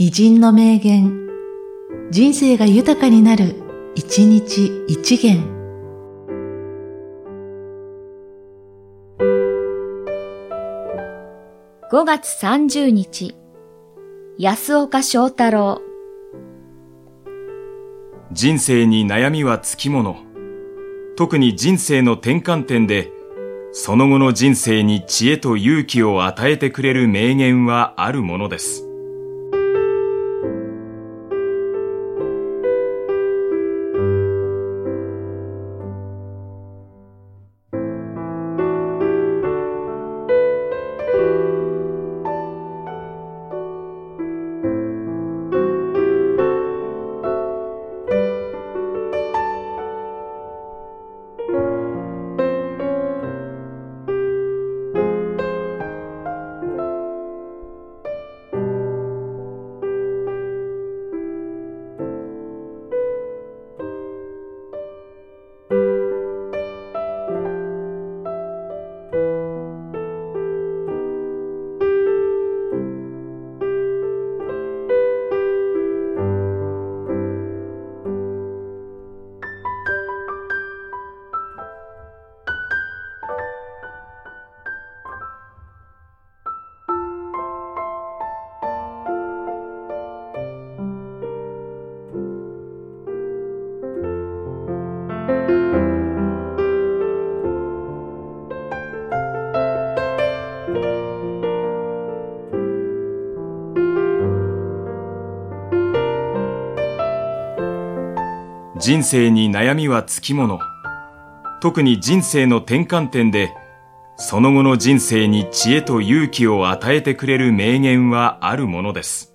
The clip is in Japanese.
偉人の名言、人生が豊かになる、一日一元。5月30日、安岡翔太郎。人生に悩みはつきもの。特に人生の転換点で、その後の人生に知恵と勇気を与えてくれる名言はあるものです。人生に悩みはつきもの。特に人生の転換点で、その後の人生に知恵と勇気を与えてくれる名言はあるものです。